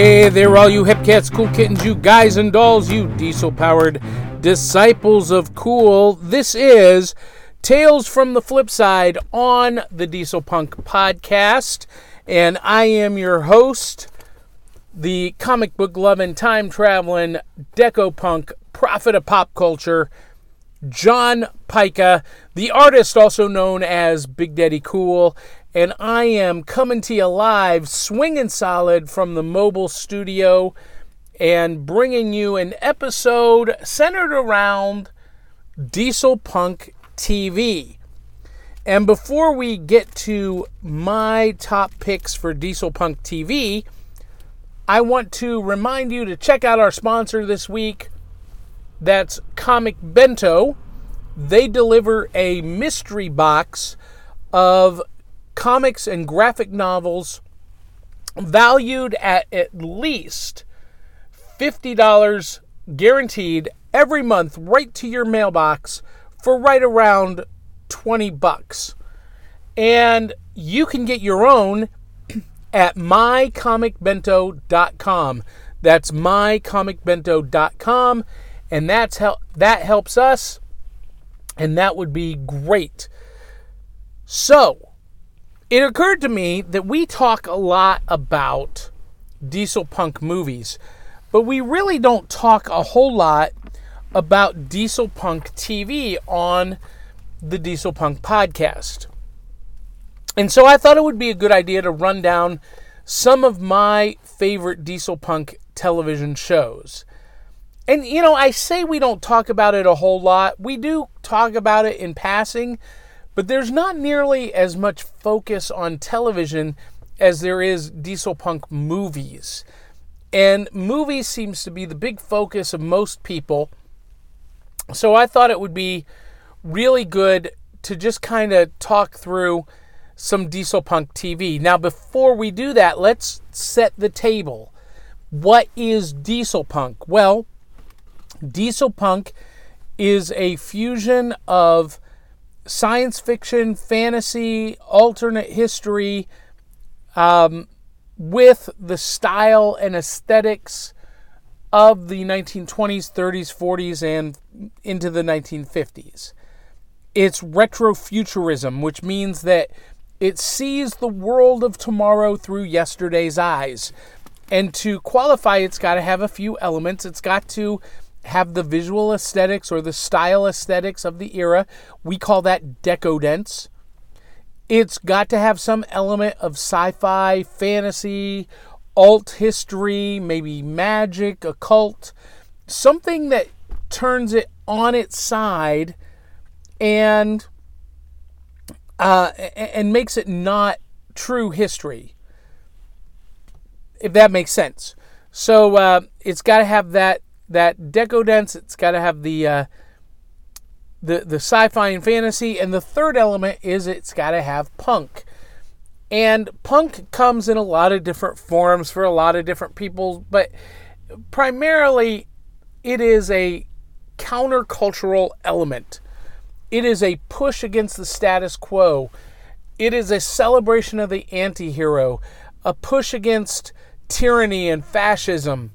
Hey there, all you hip cats, cool kittens, you guys and dolls, you diesel powered disciples of cool. This is Tales from the Flip Side on the Diesel Punk podcast. And I am your host, the comic book loving, time traveling, deco punk, prophet of pop culture, John Pyka, the artist also known as Big Daddy Cool and I am coming to you live, swinging solid from the mobile studio, and bringing you an episode centered around Diesel Punk TV. And before we get to my top picks for Diesel Punk TV, I want to remind you to check out our sponsor this week. That's Comic Bento. They deliver a mystery box of comics and graphic novels valued at at least $50 guaranteed every month right to your mailbox for right around 20 bucks. And you can get your own at mycomicbento.com. That's mycomicbento.com and that's how that helps us and that would be great. So, it occurred to me that we talk a lot about diesel punk movies, but we really don't talk a whole lot about diesel punk TV on the Diesel Punk podcast. And so I thought it would be a good idea to run down some of my favorite diesel punk television shows. And you know, I say we don't talk about it a whole lot. We do talk about it in passing, but there's not nearly as much focus on television as there is diesel punk movies. And movies seems to be the big focus of most people. So I thought it would be really good to just kind of talk through some diesel punk TV. Now before we do that, let's set the table. What is diesel punk? Well, diesel punk is a fusion of science fiction, fantasy, alternate history, um, with the style and aesthetics of the 1920s, 30s, 40s, and into the 1950s. It's retrofuturism, which means that it sees the world of tomorrow through yesterday's eyes. And to qualify, it's got to have a few elements. It's got to have the visual aesthetics or the style aesthetics of the era. We call that decodence. It's got to have some element of sci fi, fantasy, alt history, maybe magic, occult, something that turns it on its side and uh, and makes it not true history, if that makes sense. So uh, it's got to have that that decodence. It's got to have the uh, the the sci-fi and fantasy, and the third element is it's got to have punk. And punk comes in a lot of different forms for a lot of different people, but primarily it is a countercultural element. It is a push against the status quo. It is a celebration of the anti hero, a push against tyranny and fascism.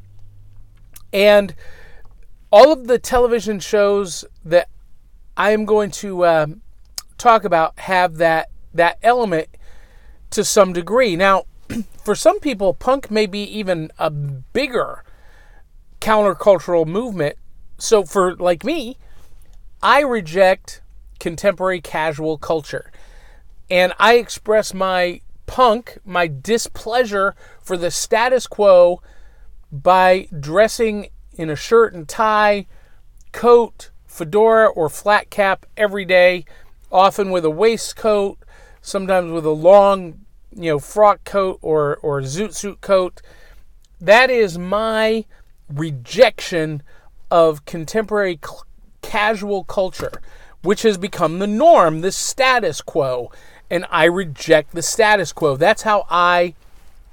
And all of the television shows that I am going to uh, talk about have that that element to some degree. Now, for some people, punk may be even a bigger countercultural movement. So, for like me, I reject contemporary casual culture, and I express my punk, my displeasure for the status quo by dressing in a shirt and tie, coat, fedora, or flat cap every day, often with a waistcoat, sometimes with a long, you know, frock coat or, or zoot suit coat. That is my rejection of contemporary cl- casual culture, which has become the norm, the status quo. And I reject the status quo. That's how I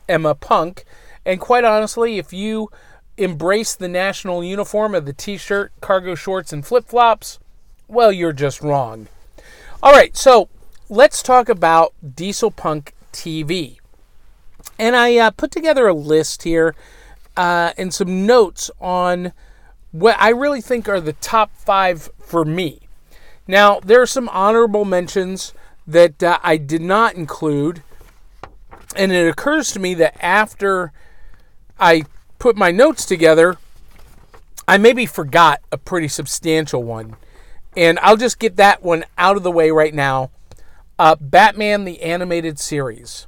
am a punk. And quite honestly, if you embrace the national uniform of the t shirt, cargo shorts, and flip flops, well, you're just wrong. All right, so let's talk about Diesel Punk TV. And I uh, put together a list here uh, and some notes on what I really think are the top five for me. Now, there are some honorable mentions that uh, I did not include. And it occurs to me that after I put my notes together, I maybe forgot a pretty substantial one. And I'll just get that one out of the way right now. Uh, Batman the Animated Series.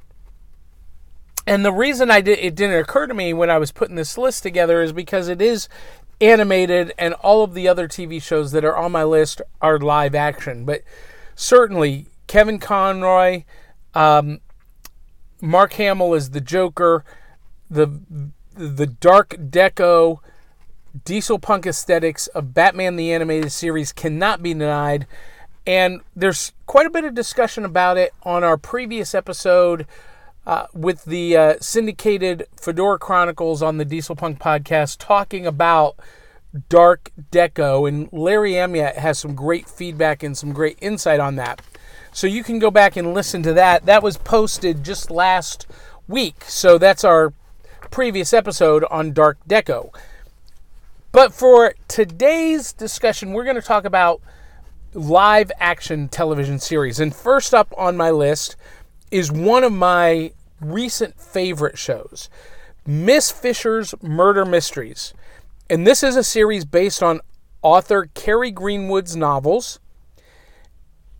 And the reason I did it didn't occur to me when I was putting this list together is because it is animated and all of the other TV shows that are on my list are live action. But certainly Kevin Conroy, um, Mark Hamill is the Joker, the the dark deco diesel punk aesthetics of Batman the Animated Series cannot be denied. And there's quite a bit of discussion about it on our previous episode uh, with the uh, syndicated Fedora Chronicles on the Diesel Punk podcast talking about dark deco. And Larry Amyett has some great feedback and some great insight on that. So you can go back and listen to that. That was posted just last week. So that's our previous episode on dark deco. But for today's discussion, we're going to talk about live action television series. And first up on my list is one of my recent favorite shows Miss Fisher's Murder Mysteries. And this is a series based on author Kerry Greenwood's novels.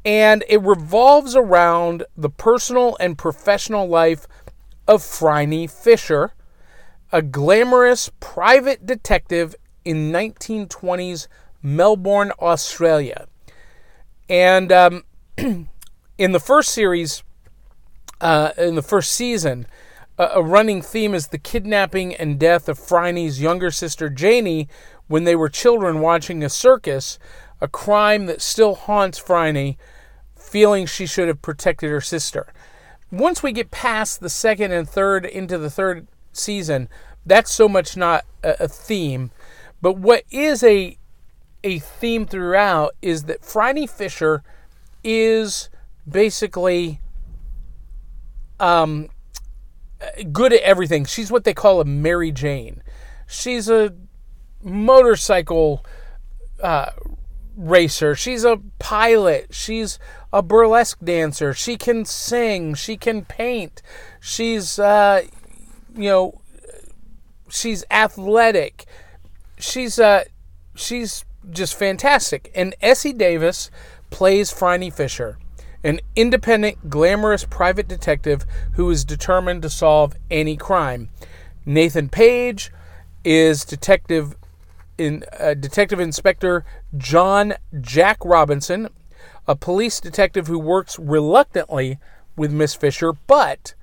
And it revolves around the personal and professional life of Phryne Fisher, a glamorous private detective in 1920s Melbourne, Australia. And um, in the first series, uh, in the first season, a, a running theme is the kidnapping and death of Phryne's younger sister Janie when they were children watching a circus, a crime that still haunts Phryne, feeling she should have protected her sister. Once we get past the second and third into the third season, that's so much not a, a theme. But what is a a theme throughout is that Phryne Fisher is basically um, good at everything. She's what they call a Mary Jane. She's a motorcycle uh, racer. She's a pilot. She's a burlesque dancer. She can sing. She can paint. She's, uh, you know, she's athletic she's uh she's just fantastic. And Essie Davis plays Franny Fisher, an independent, glamorous private detective who is determined to solve any crime. Nathan Page is detective in uh, Detective Inspector John Jack Robinson, a police detective who works reluctantly with Miss Fisher, but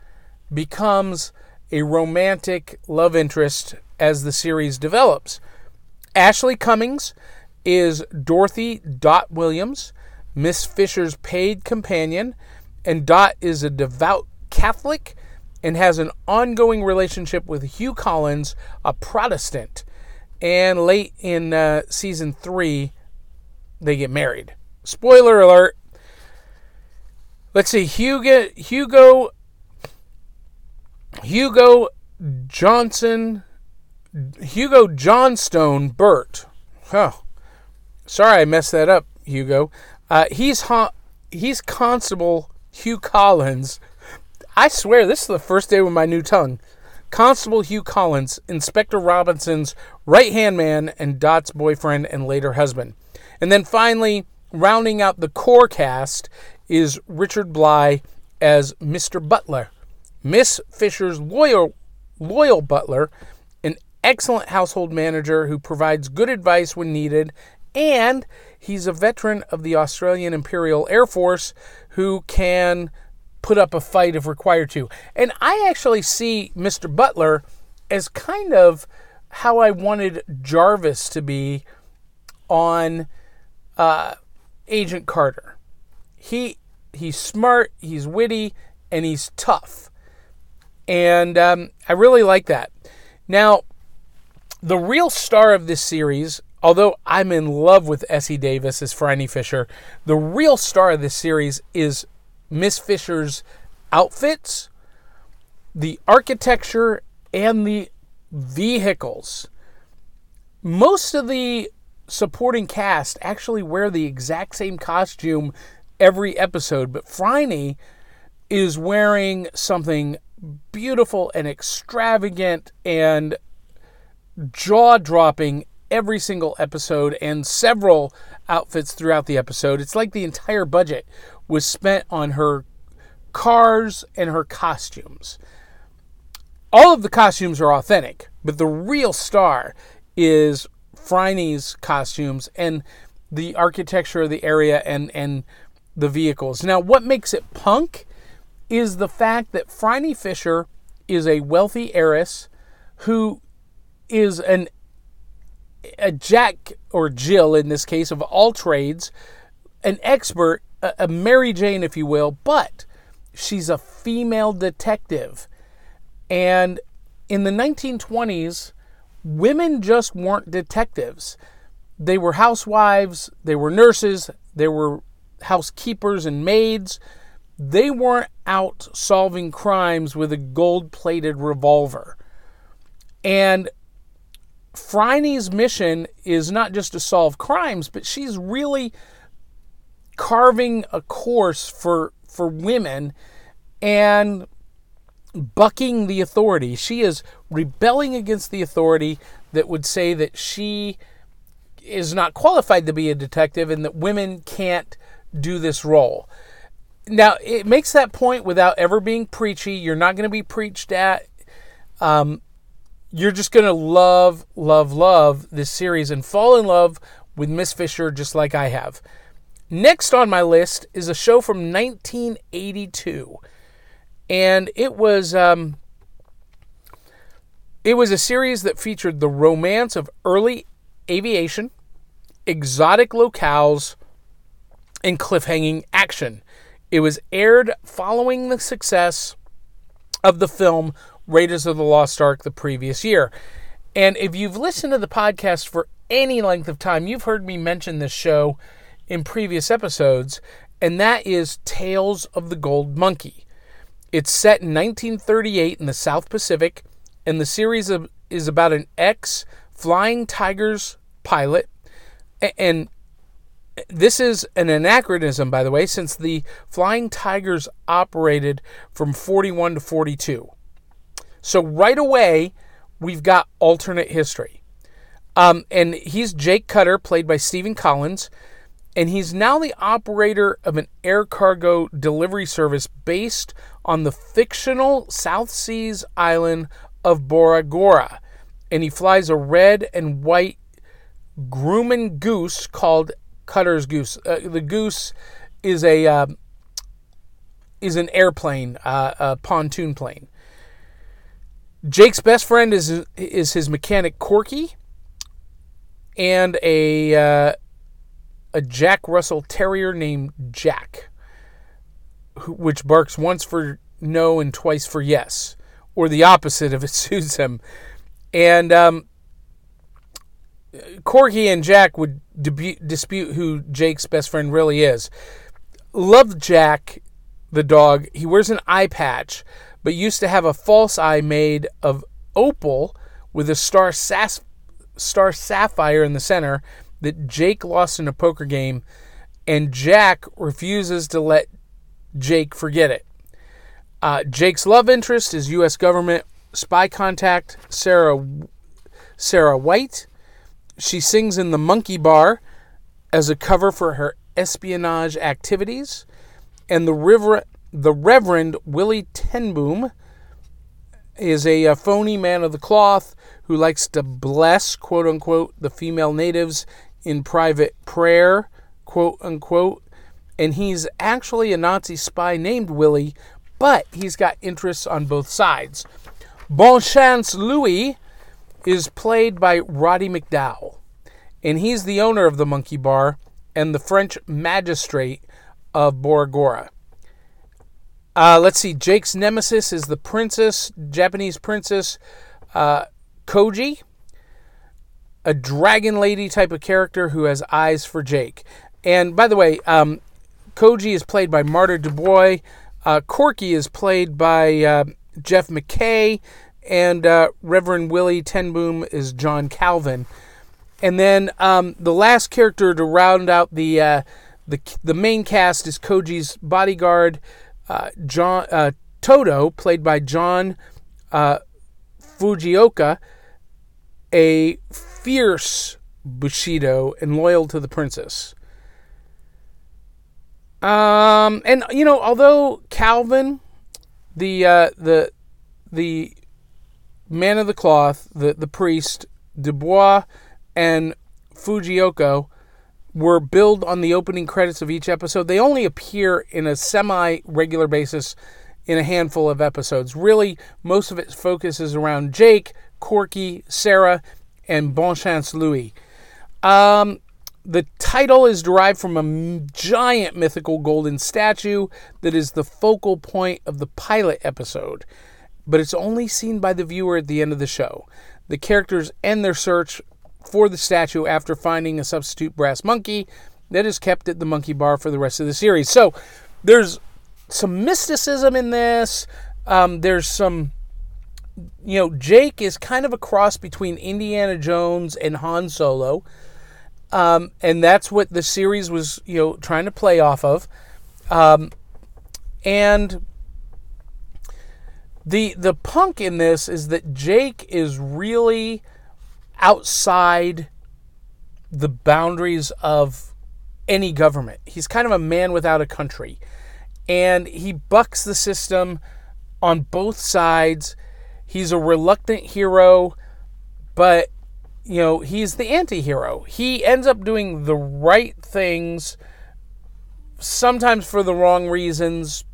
becomes a romantic love interest as the series develops. Ashleigh Cummings is Dorothy Dot Williams, Miss Fisher's paid companion, and Dot is a devout Catholic and has an ongoing relationship with Hugh Collins, a Protestant. And late in uh, season three, they get married. Spoiler alert. Let's see, Hugo Hugo Hugo Johnson Hugo Johnstone Burt. Huh. Sorry I messed that up, Hugo. Uh, he's ha- he's Constable Hugh Collins. I swear this is the first day with my new tongue. Constable Hugh Collins, Inspector Robinson's right hand man and Dot's boyfriend and later husband. And then finally, rounding out the core cast is Richard Bligh as Mr. Butler, Miss Fisher's loyal loyal butler, an excellent household manager who provides good advice when needed, and he's a veteran of the Australian Imperial Air Force who can put up a fight if required to. And I actually see Mr. Butler as kind of how I wanted Jarvis to be on uh, Agent Carter. He he's smart, he's witty, and he's tough, and um, I really like that. Now, the real star of this series, although I'm in love with Essie Davis as Phryne Fisher, the real star of this series is Miss Fisher's outfits the architecture and the vehicles. Most of the supporting cast actually wear the exact same costume every episode, but Phryne is wearing something beautiful and extravagant and jaw dropping every single episode and several outfits throughout the episode. It's like the entire budget was spent on her cars and her costumes. All of the costumes are authentic, but the real star is Phryne's costumes and the architecture of the area and, and the vehicles. Now, what makes it punk is the fact that Franny Fisher is a wealthy heiress who is an a Jack or Jill in this case of all trades, an expert, a, a Mary Jane, if you will, but she's a female detective. And in the 1920s, women just weren't detectives. They were housewives, they were nurses, they were housekeepers and maids. They weren't out solving crimes with a gold plated revolver. And Phryne's mission is not just to solve crimes, but she's really carving a course for for women and bucking the authority. She is rebelling against the authority that would say that she is not qualified to be a detective and that women can't do this role. Now, it makes that point without ever being preachy. You're not going to be preached at. Um, you're just going to love, love, love this series and fall in love with Miss Fisher just like I have. Next on my list is a show from 1982. And it was um, it was a series that featured the romance of early aviation, exotic locales, and cliffhanging action. It was aired following the success of the film Raiders of the Lost Ark the previous year. And if you've listened to the podcast for any length of time, you've heard me mention this show in previous episodes, and that is Tales of the Gold Monkey. It's set in 1938 in the South Pacific, and the series is about an ex Flying Tigers pilot. And this is an anachronism, by the way, since the Flying Tigers operated from 41 to 42. So right away, we've got alternate history. Um, and he's Jake Cutter, played by Stephen Collins, and he's now the operator of an air cargo delivery service based on the fictional South Seas island of Bora Gora. And he flies a red and white Grumman goose called Cutter's Goose. Uh, the goose is a uh, is an airplane, uh, a pontoon plane. Jake's best friend is is his mechanic Corky, and a uh, a Jack Russell Terrier named Jack, which barks once for no and twice for yes, or the opposite if it suits him. And um, Corky and Jack would debu- dispute who Jake's best friend really is. Love Jack, the dog. He wears an eye patch but used to have a false eye made of opal with a star, star sapphire in the center that Jake lost in a poker game, and Jack refuses to let Jake forget it. Uh, Jake's love interest is U.S. government spy contact Sarah Sarah White. She sings in the Monkey Bar as a cover for her espionage activities, and the river the Reverend Willie Tenboom is a, a, phony man of the cloth who likes to bless, quote unquote, the female natives in private prayer, quote unquote. And he's actually a Nazi spy named Willie, but he's got interests on both sides. Bon Chance Louie is played by Roddy McDowall, and he's the owner of the Monkey Bar and the French magistrate of Bora Gora. Uh, let's see. Jake's nemesis is the princess, Japanese princess uh, Koji, a dragon lady type of character who has eyes for Jake. And by the way, um, Koji is played by Marta Dubois. Uh, Corky is played by uh, Jeff McKay, and uh, Reverend Willie Ten Boom is John Calvin. And then um, the last character to round out the uh, the the main cast is Koji's bodyguard, uh, John uh, Todo, played by John uh, Fujioka, a fierce Bushido and loyal to the princess. Um, and you know, although Calvin, the uh, the the man of the cloth, the the priest, Dubois, and Fujioka were billed on the opening credits of each episode. They only appear in a semi regular basis in a handful of episodes. Really, most of its focus is around Jake, Corky, Sarah, and Bon Chance Louie. Um, the title is derived from a giant mythical golden statue that is the focal point of the pilot episode, but it's only seen by the viewer at the end of the show. The characters end their search for the statue after finding a substitute brass monkey that is kept at the monkey bar for the rest of the series. So there's some mysticism in this. Um, there's some, you know, Jake is kind of a cross between Indiana Jones and Han Solo. Um, and that's what the series was, you know, trying to play off of. Um, and the the punk in this is that Jake is really outside the boundaries of any government. He's kind of a man without a country. And he bucks the system on both sides. He's a reluctant hero, but you know, he's the anti-hero. He ends up doing the right things sometimes for the wrong reasons,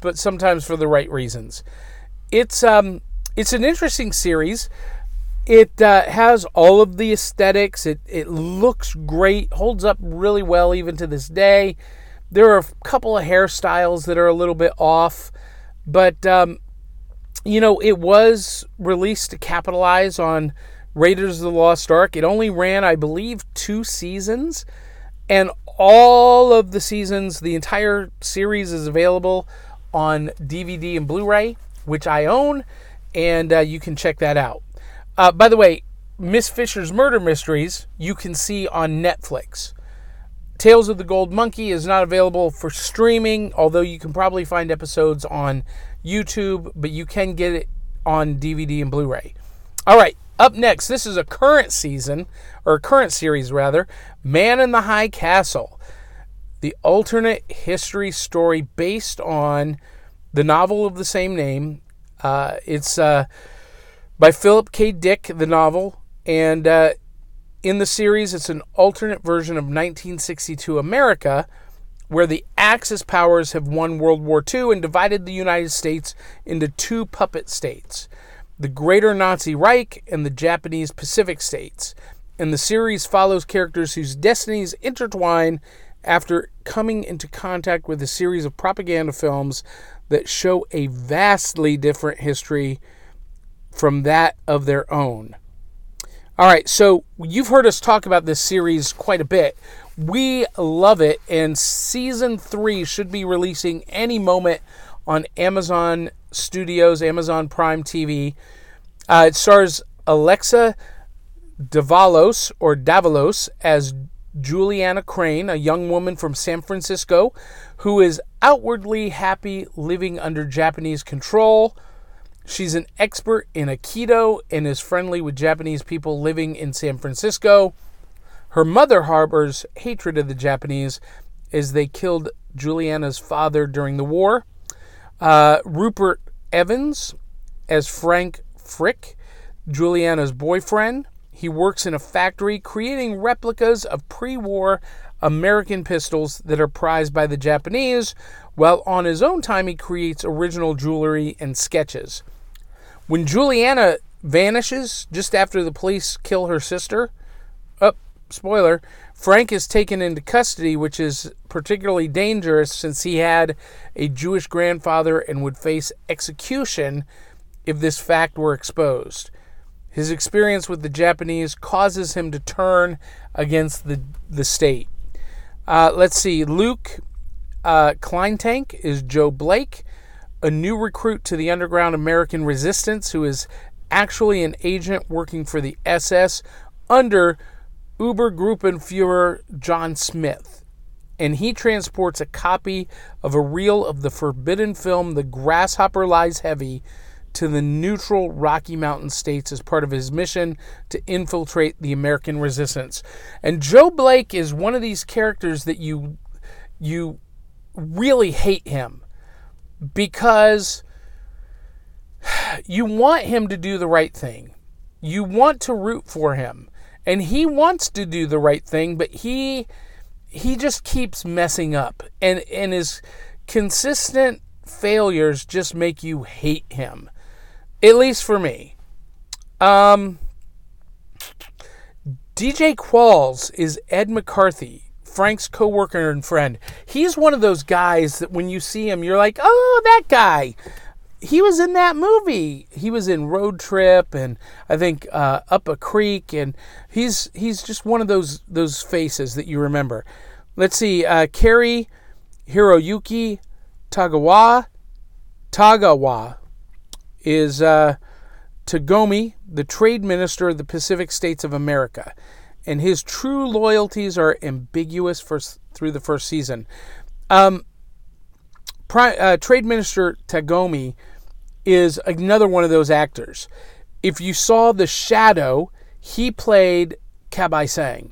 but sometimes for the right reasons. It's um it's an interesting series. It uh, has all of the aesthetics. It it looks great, holds up really well even to this day. There are a couple of hairstyles that are a little bit off, but um, you know it was released to capitalize on Raiders of the Lost Ark. It only ran, I believe, two seasons, and all of the seasons, the entire series is available on DVD and Blu ray, which I own, and uh, you can check that out. Uh, by the way, Miss Fisher's Murder Mysteries you can see on Netflix. Tales of the Gold Monkey is not available for streaming, although you can probably find episodes on YouTube, but you can get it on DVD and Blu ray. All right, up next, this is a current season, or current series rather, Man in the High Castle, the alternate history story based on the novel of the same name. Uh, it's uh, by Philip K. Dick, the novel, and uh, in the series, it's an alternate version of 1962 America, where the Axis powers have won World War II and divided the United States into two puppet states the Greater Nazi Reich, and the Japanese Pacific States. And the series follows characters whose destinies intertwine after coming into contact with a series of propaganda films that show a vastly different history from that of their own. All right, so you've heard us talk about this series quite a bit. We love it, and season three should be releasing any moment on Amazon Studios, Amazon Prime TV. Uh, it stars Alexa Davalos or Davalos as Juliana Crane, a young woman from San Francisco who is outwardly happy living under Japanese control. She's an expert in Aikido and is friendly with Japanese people living in San Francisco. Her mother harbors hatred of the Japanese as they killed Juliana's father during the war. Uh, Rupert Evans as Frank Frink, Juliana's boyfriend. He works in a factory creating replicas of pre war American pistols that are prized by the Japanese, while on his own time he creates original jewelry and sketches. When Juliana vanishes just after the police kill her sister, oh, spoiler, Frank is taken into custody, which is particularly dangerous since he had a Jewish grandfather and would face execution if this fact were exposed. His experience with the Japanese causes him to turn against the, the state. Uh, let's see, Luke uh, Kleintank is Joe Blake, a new recruit to the underground American resistance who is actually an agent working for the SS under Obergruppenfuhrer John Smith. And he transports a copy of a reel of the forbidden film The Grasshopper Lies Heavy to the neutral Rocky Mountain states as part of his mission to infiltrate the American resistance. And Joe Blake is one of these characters that you you really hate him because you want him to do the right thing. You want to root for him. And he wants to do the right thing, but he he just keeps messing up. And and his consistent failures just make you hate him. At least for me. Um DJ Qualls is Ed McCarthy, Frank's coworker and friend. He's one of those guys that when you see him, you're like, oh, that guy. He was in that movie. He was in Road Trip and I think uh, Up a Creek, and he's he's just one of those those faces that you remember. Let's see, uh, Cary Hiroyuki Tagawa. Tagawa is uh, Tagomi, the trade minister of the Pacific States of America and his true loyalties are ambiguous for, through the first season. Um, uh, Trade Minister Tagomi is another one of those actors. If you saw The Shadow, he played Kabai Sengh.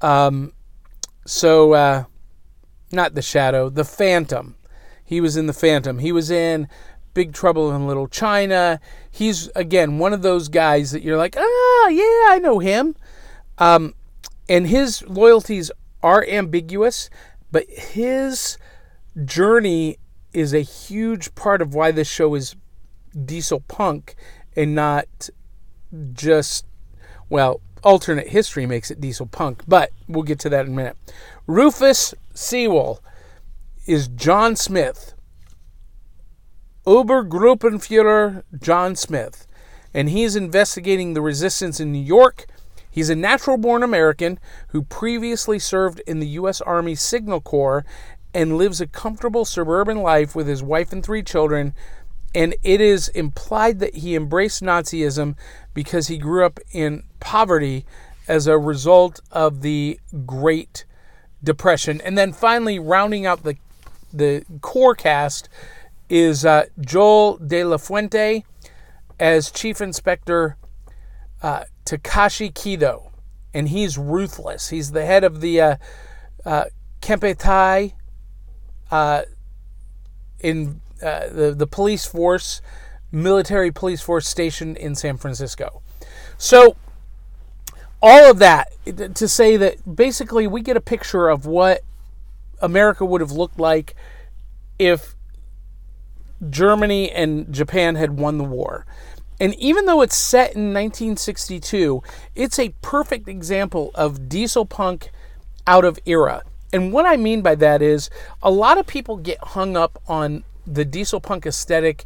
Um, so, uh, not The Shadow, The Phantom. He was in The Phantom. He was in Big Trouble in Little China. He's, again, one of those guys that you're like, ah, yeah, I know him. Um, and his loyalties are ambiguous, but his journey is a huge part of why this show is diesel punk and not just, well, alternate history makes it diesel punk, but we'll get to that in a minute. Rufus Sewell is John Smith, Obergruppenfuhrer John Smith, and he's investigating the resistance in New York He's a natural born American who previously served in the U.S. Army Signal Corps and lives a comfortable suburban life with his wife and three children. And it is implied that he embraced Nazism because he grew up in poverty as a result of the Great Depression. And then finally, rounding out the the core cast is uh, Joel De La Fuente as Chief Inspector uh, Takashi Kido, and he's ruthless. He's the head of the uh, uh, Kempeitai uh, in uh, the the police force, military police force stationed in San Francisco. So all of that to say that basically we get a picture of what America would have looked like if Germany and Japan had won the war. And even though it's set in 1962, it's a perfect example of diesel punk out of era. And what I mean by that is a lot of people get hung up on the diesel punk aesthetic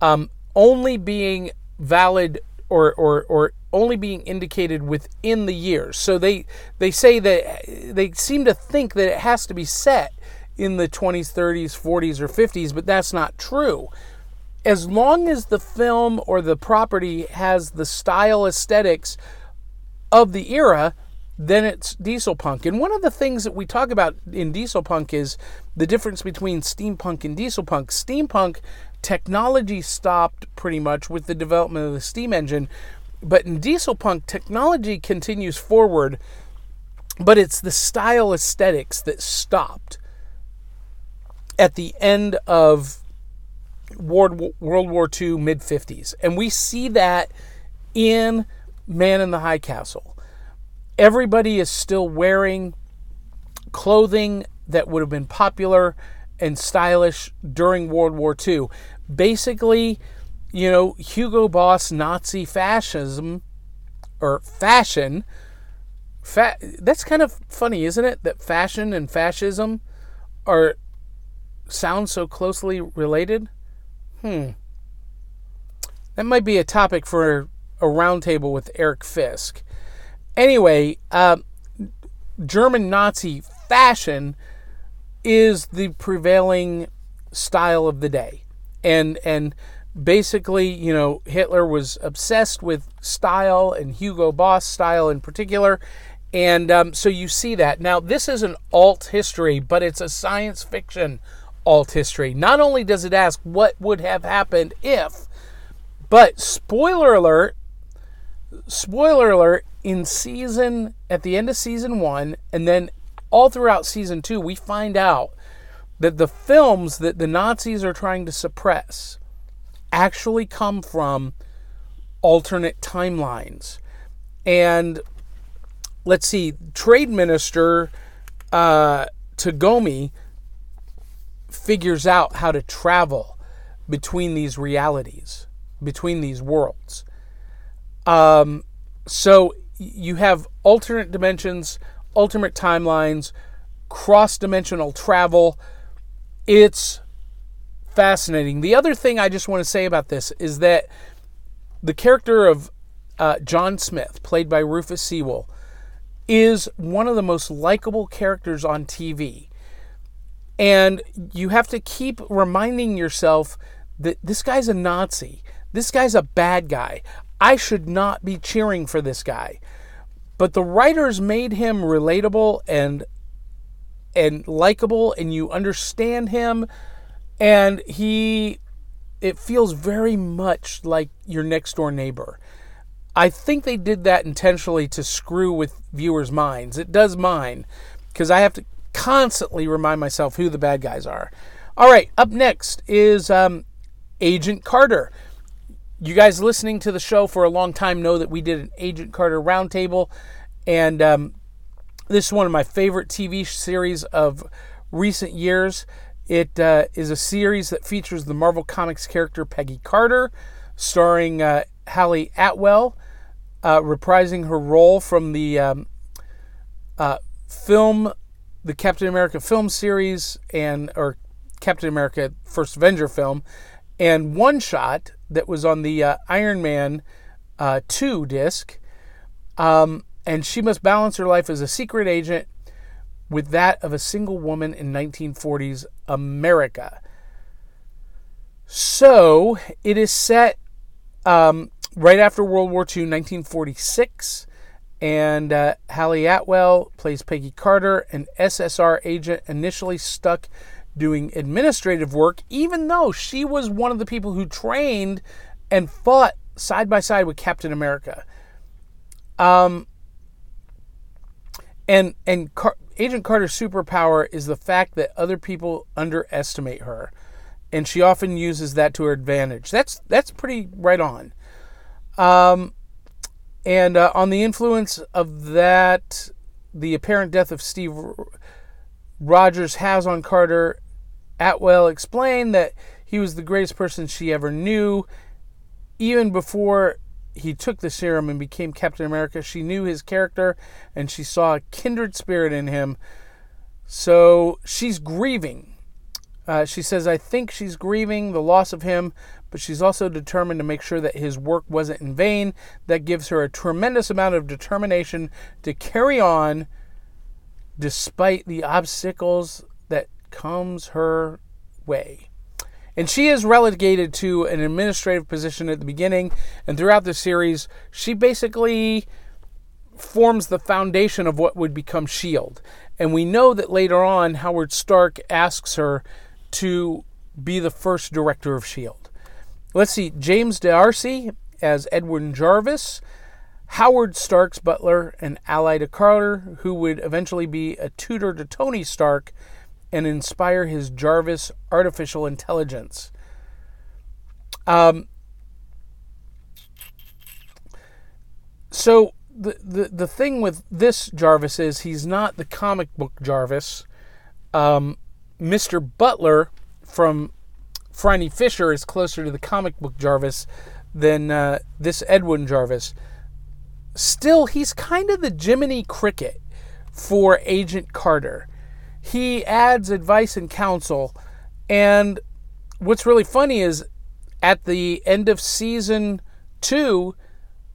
um, only being valid or, or, or only being indicated within the years. So they, they say that they seem to think that it has to be set in the 20s, 30s, 40s, or 50s, but that's not true as long as the film or the property has the style aesthetics of the era, then it's diesel punk. And one of the things that we talk about in diesel punk is the difference between steampunk and diesel punk. Steampunk technology stopped pretty much with the development of the steam engine, but in diesel punk technology continues forward, but it's the style aesthetics that stopped at the end of World War II mid 50s. And we see that in Man in the High Castle. Everybody is still wearing clothing that would have been popular and stylish during World War II. Basically, you know, Hugo Boss Nazi fascism or fashion. Fa- that's kind of funny, isn't it? That fashion and fascism are sound so closely related. Hmm. That might be a topic for a roundtable with Eric Fisk. Anyway, uh, German Nazi fashion is the prevailing style of the day. And and basically, you know, Hitler was obsessed with style and Hugo Boss style in particular. And um, so you see that. Now, this is an alt history, but it's a science fiction alt history. Not only does it ask what would have happened if, but spoiler alert, spoiler alert, in season, at the end of season one, and then all throughout season two, we find out that the films that the Nazis are trying to suppress actually come from alternate timelines. And let's see, Trade Minister uh, Tagomi figures out how to travel between these realities, between these worlds. Um, so you have alternate dimensions, alternate timelines, cross dimensional travel. It's fascinating. The other thing I just want to say about this is that the character of uh, John Smith, played by Rufus Sewell, is one of the most likable characters on TV. And you have to keep reminding yourself that this guy's a Nazi. This guy's a bad guy. I should not be cheering for this guy. But the writers made him relatable and and likable and you understand him and he it feels very much like your next door neighbor. I think they did that intentionally to screw with viewers' minds. It does mine because I have to constantly remind myself who the bad guys are. All right, up next is um, Agent Carter. You guys listening to the show for a long time know that we did an Agent Carter roundtable, and um, this is one of my favorite TV series of recent years. It uh, is a series that features the Marvel Comics character Peggy Carter, starring uh, Hayley Atwell, uh, reprising her role from the um, uh, film, the Captain America film series, and or Captain America First Avenger film, and one shot that was on the uh, Iron Man uh, 2 disc. Um, and she must balance her life as a secret agent with that of a single woman in 1940s America. So it is set um, right after World War II, 1946, and uh, Hayley Atwell plays Peggy Carter, an SSR agent initially stuck doing administrative work, even though she was one of the people who trained and fought side by side with Captain America. Um, and and Car- Agent Carter's superpower is the fact that other people underestimate her, and she often uses that to her advantage. That's that's pretty right on. Um, and uh, on the influence of that, the apparent death of Steve Rogers has on Carter, Atwell explained that he was the greatest person she ever knew. Even before he took the serum and became Captain America, she knew his character and she saw a kindred spirit in him. So she's grieving. Uh, she says, I think she's grieving the loss of him, but she's also determined to make sure that his work wasn't in vain. That gives her a tremendous amount of determination to carry on despite the obstacles that comes her way. And she is relegated to an administrative position at the beginning and throughout the series, she basically forms the foundation of what would become Shield. And we know that later on Howard Stark asks her to be the first director of Shield. Let's see, James D'Arcy as Edwin Jarvis, Howard Stark's butler and ally to Carter, who would eventually be a tutor to Tony Stark and inspire his Jarvis artificial intelligence. Um, so the, the the thing with this Jarvis is he's not the comic book Jarvis. Um, Mr. Butler from Phryne Fisher is closer to the comic book Jarvis than uh, this Edwin Jarvis. Still, he's kind of the Jiminy Cricket for Agent Carter. He adds advice and counsel, and what's really funny is at the end of season two,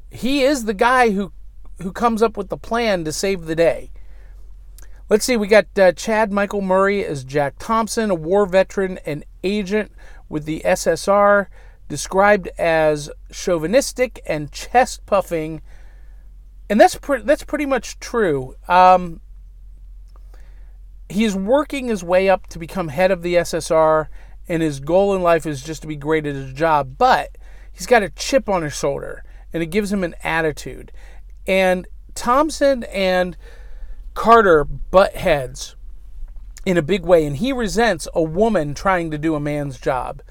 he is the guy who who comes up with the plan to save the day. Let's see, we got uh, Chad Michael Murray as Jack Thompson, a war veteran and agent with the SSR, described as chauvinistic and chest puffing. And that's, pre- that's pretty much true. Um, he's working his way up to become head of the SSR, and his goal in life is just to be great at his job. But he's got a chip on his shoulder, and it gives him an attitude. And Thompson and Carter butt heads in a big way, and he resents a woman trying to do a man's job.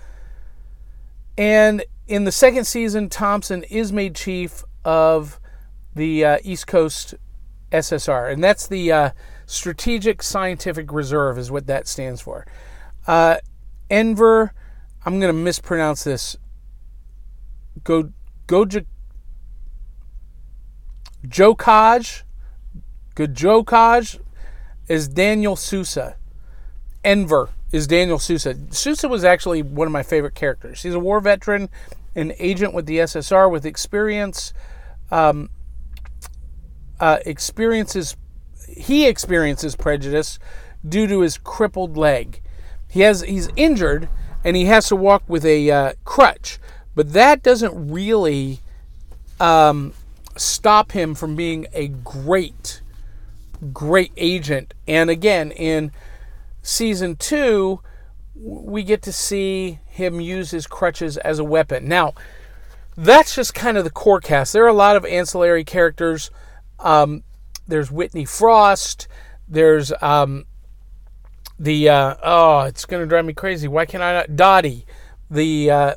And in the second season, Thompson is made chief of the uh, East Coast SSR, and that's the uh, Strategic Scientific Reserve, is what that stands for. Uh, Enver, I'm going to mispronounce this. Go, Goja, Jokaj, Gajokaj is Daniel Sousa. Enver is Daniel Sousa. Sousa was actually one of my favorite characters. He's a war veteran, an agent with the SSR with experience. Um, uh, experiences he experiences prejudice due to his crippled leg. He has he's injured and he has to walk with a uh, crutch, but that doesn't really um, stop him from being a great great agent. And again, in season two, we get to see him use his crutches as a weapon. Now, that's just kind of the core cast. There are a lot of ancillary characters. Um, there's Whitney Frost. There's um, the uh, oh, it's gonna drive me crazy. Why can't I not? Dottie, the uh,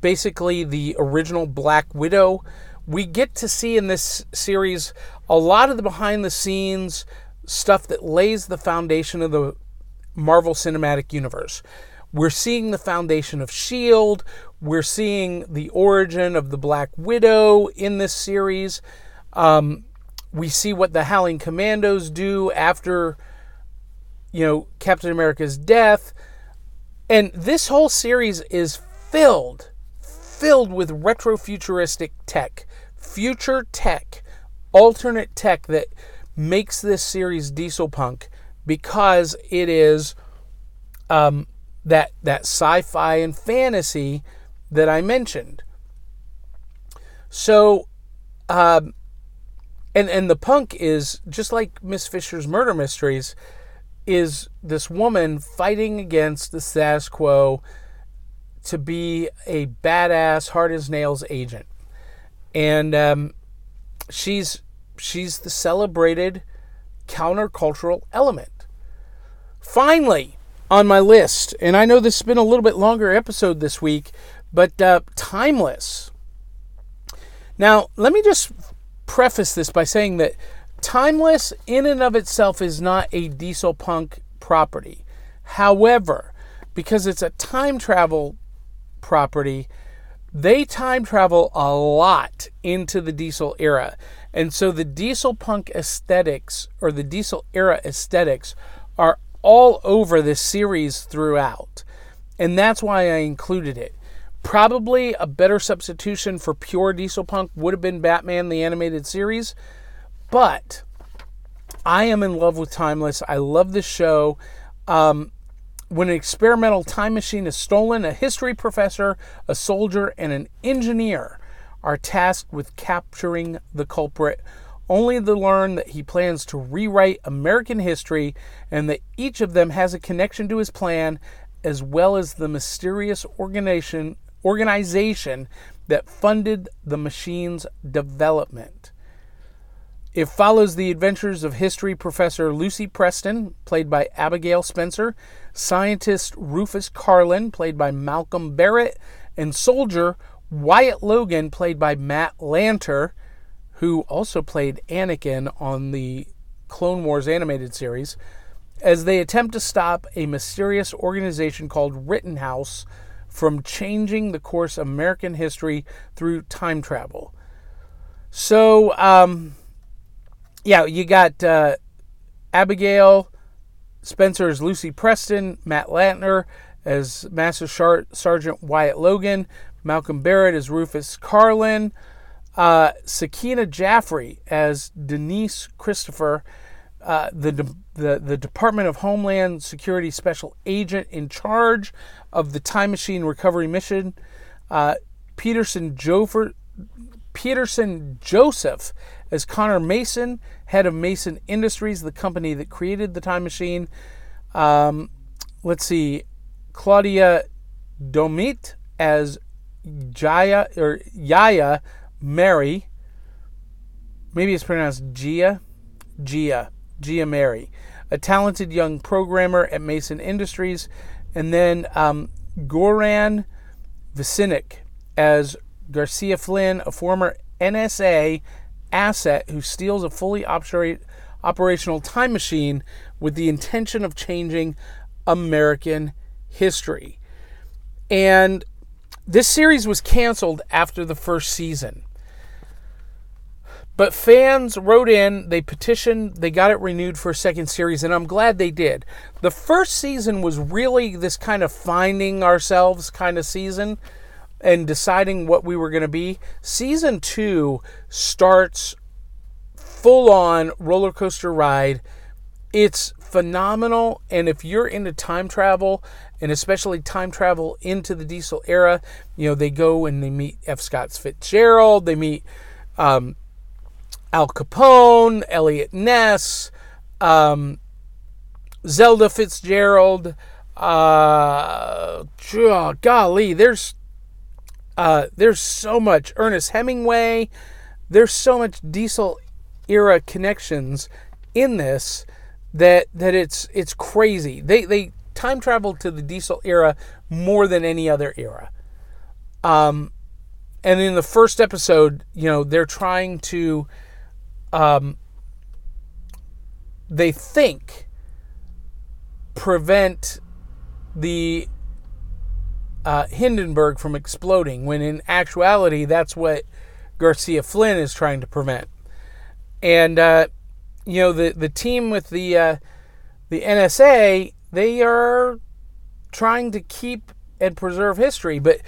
basically the original Black Widow. We get to see in this series a lot of the behind the scenes stuff that lays the foundation of the Marvel Cinematic Universe. We're seeing the foundation of S.H.I.E.L.D., we're seeing the origin of the Black Widow in this series. Um, we see what the Howling Commandos do after, you know, Captain America's death. And this whole series is filled, filled with retrofuturistic tech, future tech alternate tech that makes this series diesel punk because it is um, that that sci-fi and fantasy that I mentioned. So, um, and and the punk is just like Miss Fisher's murder mysteries, is this woman fighting against the status quo to be a badass, hard as nails agent, and um, she's she's the celebrated countercultural element. Finally, on my list, and I know this has been a little bit longer episode this week, but uh, Timeless. Now, let me just preface this by saying that Timeless, in and of itself, is not a diesel punk property. However, because it's a time travel property, they time travel a lot into the diesel era. And so the diesel punk aesthetics or the diesel era aesthetics are all over this series throughout. And that's why I included it. Probably a better substitution for pure diesel punk would have been Batman the animated series, but I am in love with Timeless. I love this show. Um, when an experimental time machine is stolen, a history professor, a soldier, and an engineer are tasked with capturing the culprit, only to learn that he plans to rewrite American history and that each of them has a connection to his plan, as well as the mysterious organization, organization that funded the machine's development. It follows the adventures of history professor Lucy Preston, played by Abigail Spencer, scientist Rufus Carlin, played by Malcolm Barrett, and soldier Wyatt Logan, played by Matt Lanter, who also played Anakin on the Clone Wars animated series, as they attempt to stop a mysterious organization called Rittenhouse from changing the course of American history through time travel. So, um, yeah, you got uh, Abigail Spencer as Lucy Preston, Matt Lanter as Master Sergeant Wyatt Logan, Malcolm Barrett as Rufus Carlin, uh, Sakina Jaffrey as Denise Christopher, uh, the, the the Department of Homeland Security special agent in charge of the time machine recovery mission. Uh, Peterson Jofer, Peterson Joseph as Connor Mason, head of Mason Industries, the company that created the time machine. Um, let's see, Claudia Doumit as Jaya or Yaya Mary. Maybe it's pronounced Gia. Gia. Gia Mary. A talented young programmer at Mason Industries. And then um, Goran Visnjic as Garcia Flynn, a former NSA asset who steals a fully operate, operational time machine with the intention of changing American history. And this series was canceled after the first season. But fans wrote in, they petitioned, they got it renewed for a second series, and I'm glad they did. The first season was really this kind of finding ourselves kind of season and deciding what we were going to be. Season two starts full on roller coaster ride. It's phenomenal. And if you're into time travel, and especially time travel into the diesel era, you know, they go and they meet F. Scott Fitzgerald, they meet um, Al Capone, Eliot Ness, um, Zelda Fitzgerald. Uh, oh, golly, there's uh, there's so much Ernest Hemingway. There's so much diesel era connections in this that that it's it's crazy. They they time travel to the diesel era more than any other era. Um, and in the first episode, you know, they're trying to, um, they think prevent the uh, Hindenburg from exploding, when in actuality, that's what Garcia Flynn is trying to prevent. And uh, you know, the the team with the uh, the NSA, they are trying to keep and preserve history, but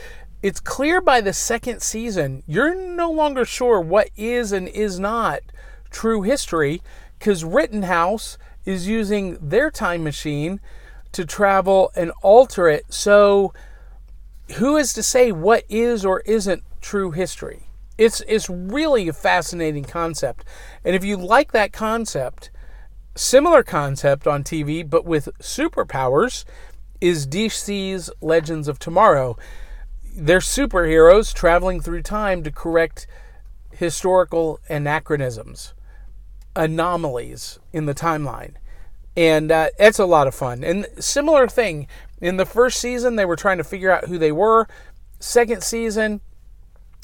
it's clear by the second season you're no longer sure what is and is not true history because Rittenhouse is using their time machine to travel and alter it. So who is to say what is or isn't true history? It's it's really a fascinating concept. And if you like that concept, similar concept on TV but with superpowers is DC's Legends of Tomorrow. They're superheroes traveling through time to correct historical anachronisms, anomalies in the timeline. And uh, it's a lot of fun. And similar thing, in the first season, they were trying to figure out who they were. Second season,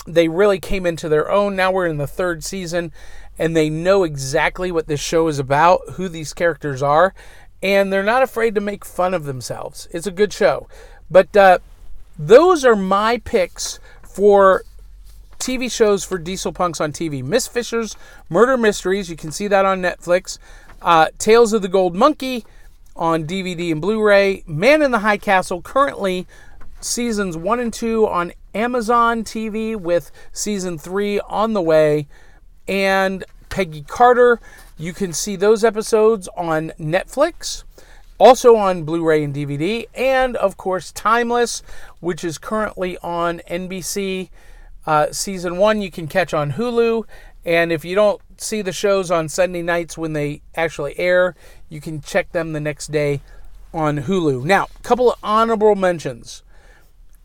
they really came into their own. Now we're in the third season, and they know exactly what this show is about, who these characters are, and they're not afraid to make fun of themselves. It's a good show. But uh, those are my picks for TV shows for Diesel Punks on TV. Miss Fisher's Murder Mysteries, you can see that on Netflix. Uh, Tales of the Gold Monkey, on DVD and Blu ray. Man in the High Castle, currently seasons one and two on Amazon TV, with season three on the way. And Peggy Carter, you can see those episodes on Netflix, also on Blu ray and DVD. And of course, Timeless, which is currently on NBC. Uh, season one you can catch on Hulu. And if you don't see the shows on Sunday nights when they actually air, you can check them the next day on Hulu. Now, a couple of honorable mentions.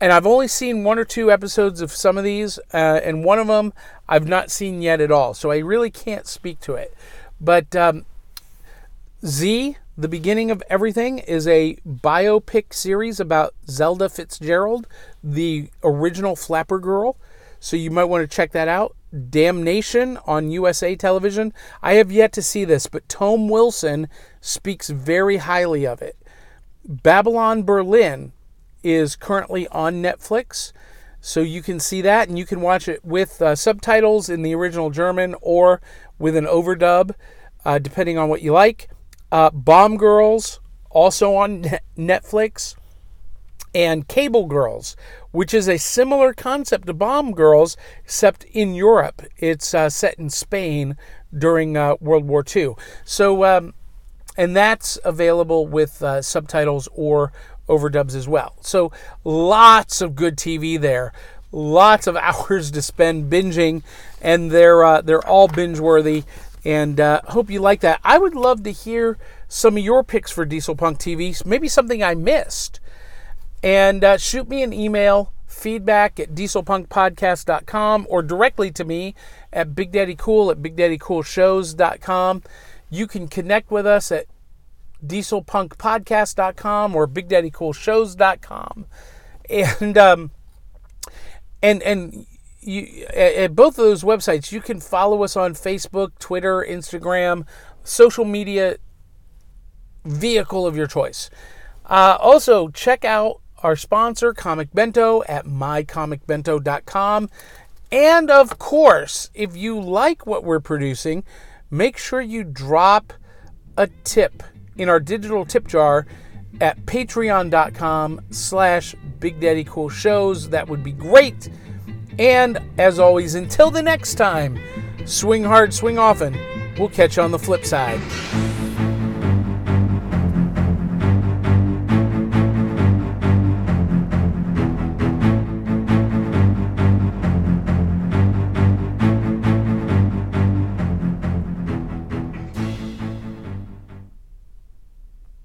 And I've only seen one or two episodes of some of these, uh, and one of them I've not seen yet at all. So I really can't speak to it. But um, Z, The Beginning of Everything, is a biopic series about Zelda Fitzgerald, the original Flapper Girl. So you might want to check that out. Damnation on USA television. I have yet to see this, but Tom Wilson speaks very highly of it. Babylon Berlin is currently on Netflix, so you can see that and you can watch it with uh, subtitles in the original German or with an overdub, uh, depending on what you like. Uh, Bomb Girls, also on Netflix and Cable Girls, which is a similar concept to Bomb Girls, except in Europe. It's uh, set in Spain during uh, World War II. So um, and that's available with uh, subtitles or overdubs as well. So lots of good TV there, lots of hours to spend binging, and they're uh, they're all binge worthy. And uh, hope you like that. I would love to hear some of your picks for Diesel Punk TV. Maybe something I missed. And uh, shoot me an email, feedback at dieselpunkpodcast.com or directly to me at bigdaddycool Daddy Cool at BigDaddyCoolShows.com. You can connect with us at dieselpunkpodcast.com or BigDaddyCoolShows.com. And, um, and, and, you, at both of those websites, you can follow us on Facebook, Twitter, Instagram, social media vehicle of your choice. Uh, also, check out our sponsor, Comic Bento, at mycomicbento.com. And of course, if you like what we're producing, make sure you drop a tip in our digital tip jar at patreon.com slash Big Daddy Cool Shows. That would be great. And as always, until the next time, swing hard, swing often. We'll catch you on the flip side.